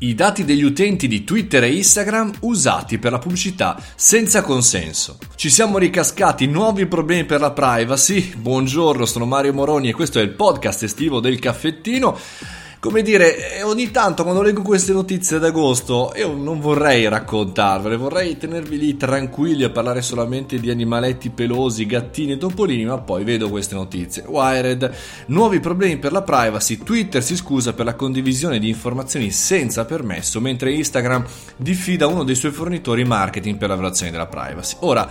I dati degli utenti di Twitter e Instagram usati per la pubblicità senza consenso. Ci siamo ricascati nuovi problemi per la privacy. Buongiorno, sono Mario Moroni e questo è il podcast estivo del caffettino come dire, eh, ogni tanto quando leggo queste notizie d'agosto io non vorrei raccontarvele, vorrei tenervi lì tranquilli a parlare solamente di animaletti pelosi, gattini e topolini, ma poi vedo queste notizie. Wired, nuovi problemi per la privacy, Twitter si scusa per la condivisione di informazioni senza permesso, mentre Instagram diffida uno dei suoi fornitori marketing per la violazione della privacy. Ora,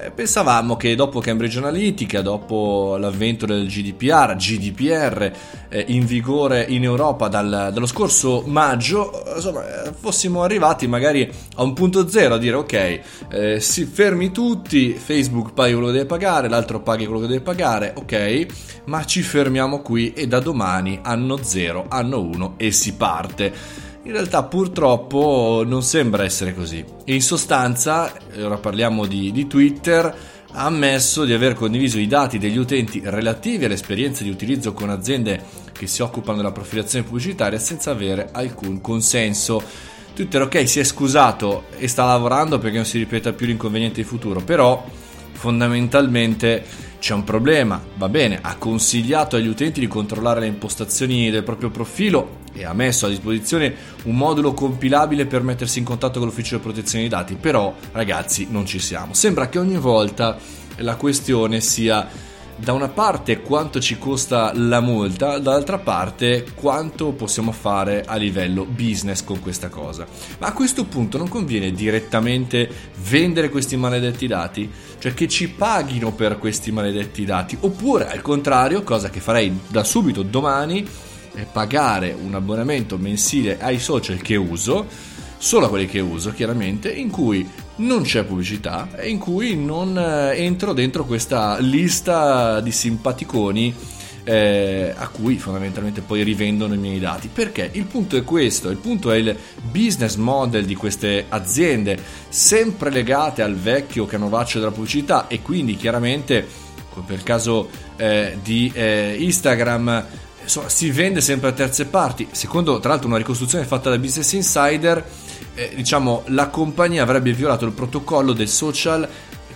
eh, pensavamo che dopo Cambridge Analytica, dopo l'avvento del GDPR, GDPR eh, in vigore in Europa, Europa dal, dallo scorso maggio, insomma, fossimo arrivati magari a un punto zero a dire ok, eh, si fermi tutti, Facebook paghi quello che deve pagare, l'altro paghi quello che deve pagare, ok, ma ci fermiamo qui e da domani anno zero, anno uno e si parte. In realtà purtroppo non sembra essere così. In sostanza, ora parliamo di, di Twitter, ha ammesso di aver condiviso i dati degli utenti relativi all'esperienza di utilizzo con aziende che si occupano della profilazione pubblicitaria senza avere alcun consenso. Twitter ok si è scusato e sta lavorando perché non si ripeta più l'inconveniente di futuro, però fondamentalmente c'è un problema, va bene, ha consigliato agli utenti di controllare le impostazioni del proprio profilo e ha messo a disposizione un modulo compilabile per mettersi in contatto con l'ufficio di protezione dei dati, però ragazzi non ci siamo. Sembra che ogni volta la questione sia da una parte quanto ci costa la multa, dall'altra parte quanto possiamo fare a livello business con questa cosa. Ma a questo punto non conviene direttamente vendere questi maledetti dati, cioè che ci paghino per questi maledetti dati, oppure al contrario, cosa che farei da subito domani, pagare un abbonamento mensile ai social che uso, solo a quelli che uso chiaramente, in cui non c'è pubblicità e in cui non eh, entro dentro questa lista di simpaticoni eh, a cui fondamentalmente poi rivendono i miei dati. Perché il punto è questo, il punto è il business model di queste aziende, sempre legate al vecchio canovaccio della pubblicità e quindi chiaramente, per il caso eh, di eh, Instagram, insomma, si vende sempre a terze parti. Secondo tra l'altro una ricostruzione fatta da Business Insider, eh, diciamo, la compagnia avrebbe violato il protocollo del social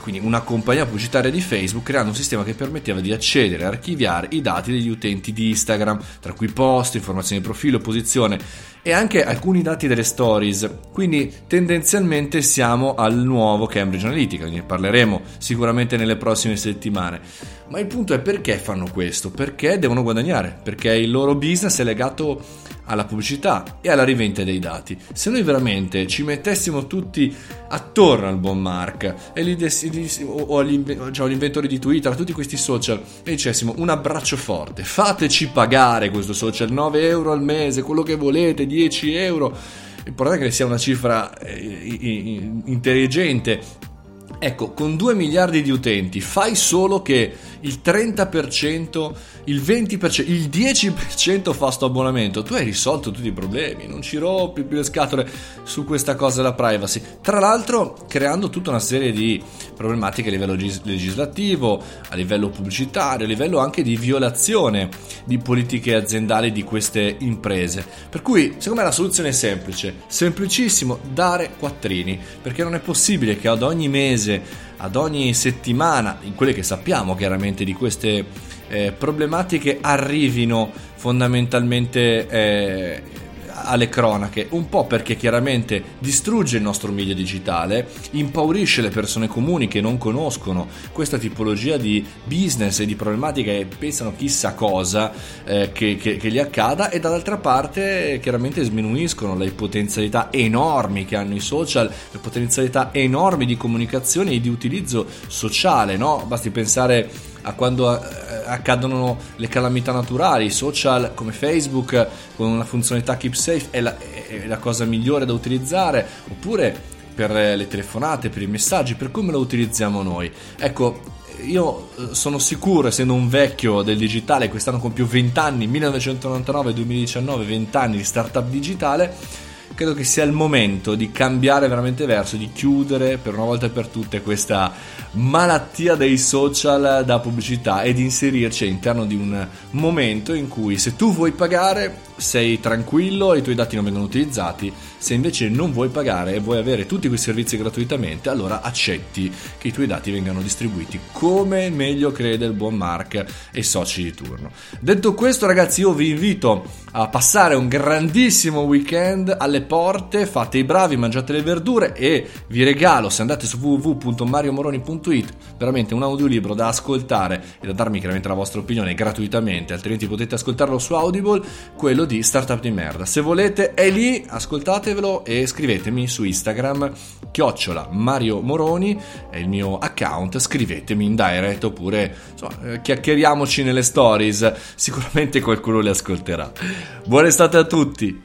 quindi una compagnia pubblicitaria di Facebook, creando un sistema che permetteva di accedere e archiviare i dati degli utenti di Instagram, tra cui post, informazioni di profilo, posizione e anche alcuni dati delle stories. Quindi tendenzialmente siamo al nuovo Cambridge Analytica, ne parleremo sicuramente nelle prossime settimane. Ma il punto è perché fanno questo? Perché devono guadagnare, perché il loro business è legato alla pubblicità e alla rivendita dei dati. Se noi veramente ci mettessimo tutti attorno al buon Mark e gli des- o cioè, all'inventore di Twitter, a tutti questi social e dicessimo un abbraccio forte, fateci pagare questo social 9 euro al mese, quello che volete, 10 euro. L'importante è che sia una cifra eh, intelligente Ecco, con 2 miliardi di utenti fai solo che il 30%, il 20%, il 10% fa sto abbonamento, tu hai risolto tutti i problemi, non ci rompi più le scatole su questa cosa della privacy. Tra l'altro creando tutta una serie di problematiche a livello legislativo, a livello pubblicitario, a livello anche di violazione di politiche aziendali di queste imprese. Per cui, secondo me la soluzione è semplice, semplicissimo, dare quattrini, perché non è possibile che ad ogni mese ad ogni settimana, in quelle che sappiamo chiaramente di queste eh, problematiche, arrivino fondamentalmente eh, alle cronache, un po' perché chiaramente distrugge il nostro media digitale, impaurisce le persone comuni che non conoscono questa tipologia di business e di problematiche e pensano chissà cosa eh, che, che, che, gli accada e dall'altra parte chiaramente sminuiscono le potenzialità enormi che hanno i social, le potenzialità enormi di comunicazione e di utilizzo sociale, no? Basti pensare a quando eh, accadono le calamità naturali, social come Facebook con una funzionalità keep safe è la, è la cosa migliore da utilizzare, oppure per le telefonate, per i messaggi, per come lo utilizziamo noi. Ecco, io eh, sono sicuro, essendo un vecchio del digitale, quest'anno con più 20 anni, 1999-2019, 20 anni di startup digitale, credo che sia il momento di cambiare veramente verso, di chiudere per una volta e per tutte questa malattia dei social da pubblicità e di inserirci all'interno di un momento in cui se tu vuoi pagare sei tranquillo e i tuoi dati non vengono utilizzati. Se invece non vuoi pagare e vuoi avere tutti quei servizi gratuitamente, allora accetti che i tuoi dati vengano distribuiti come meglio crede il buon Mark e i soci di turno. Detto questo, ragazzi, io vi invito a passare un grandissimo weekend alle porte, fate i bravi, mangiate le verdure e vi regalo, se andate su www.mariomoroni.it, veramente un audiolibro da ascoltare e da darmi chiaramente la vostra opinione gratuitamente, altrimenti potete ascoltarlo su Audible, quello di Startup di Merda. Se volete è lì, ascoltate fatevelo e scrivetemi su Instagram chiocciola Mario Moroni è il mio account scrivetemi in direct oppure insomma, eh, chiacchieriamoci nelle stories sicuramente qualcuno le ascolterà buona estate a tutti